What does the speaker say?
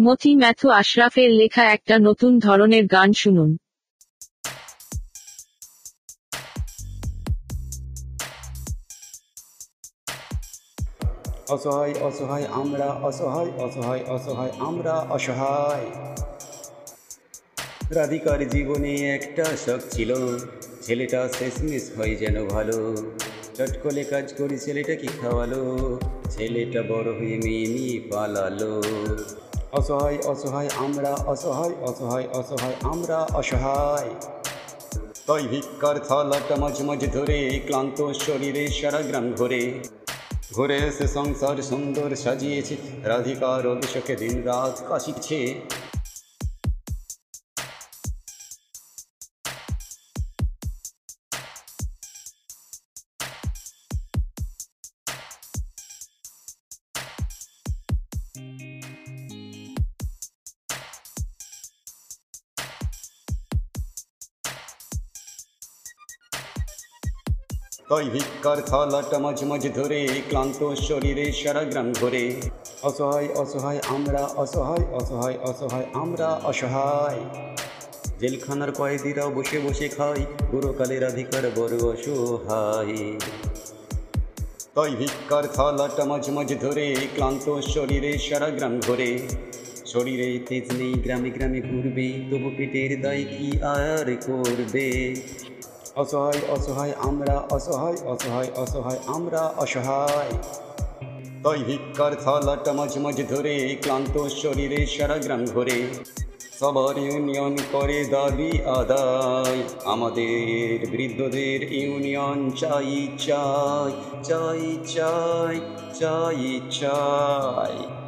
মতি Matthew আশরাফের লেখা একটা নতুন ধরনের গান শুনুন। অসহায় অসহায় আমরা, অসহায় অসহায় অসহায় আমরা অসহায়। রাধিকার জীবনে একটা শখ ছিল, ছেলেটা শেষমেশ হয় যেন ভালো। চটকলে কাজ করি ছেলেটা কি খাওয়ালো, ছেলেটা বড় হয়ে মেয়ে নিয়ে পালালো। অসহায় অসহায় আমরা, অসহায় অসহায় অসহায় আমরা অসহায়। তাই ভিক্ষার থালাটা মাঝে মাঝে ধরে, ক্লান্ত শরীরে সারা গ্রাম ঘরে। ঘুরে এসে সংসার সুন্দর সাজিয়েছে, রাধিকার অভিষেকে দিন রাত কাশিচ্ছে। তাই ভিক্ষার থালাটা মাঝে মাঝে ধরে, ক্লান্ত শরীরে সারা গ্রাম ঘরে। অসহায় অসহায় আমরা, অসহায় অসহায় অসহায় আমরা অসহায়। জেলখানার কয়েদিরাও বসে বসে খাই গুরুকালের অধিকার বড় অসহায়। তাই ভিক্ষার থালাটা মাঝে মাঝে ধরে, ক্লান্ত শরীরে সারা গ্রাম ঘরে। শরীরে তেজ নেই, গ্রামে গ্রামে ঘুরবে, তবু পেটের দায় কি আর করবে? অসহায় অসহায় আমরা, অসহায় অসহায় অসহায় আমরা অসহায়। তাই ভিক্ষার থালাটা মাঝে মাঝে ধরে, ক্লান্ত শরীরে সারা গ্রাম ঘরে। সবার ইউনিয়ন করে দাবি আদায়। আমাদের বৃদ্ধদের ইউনিয়ন চাই চাই চাই চাই চাই চাই।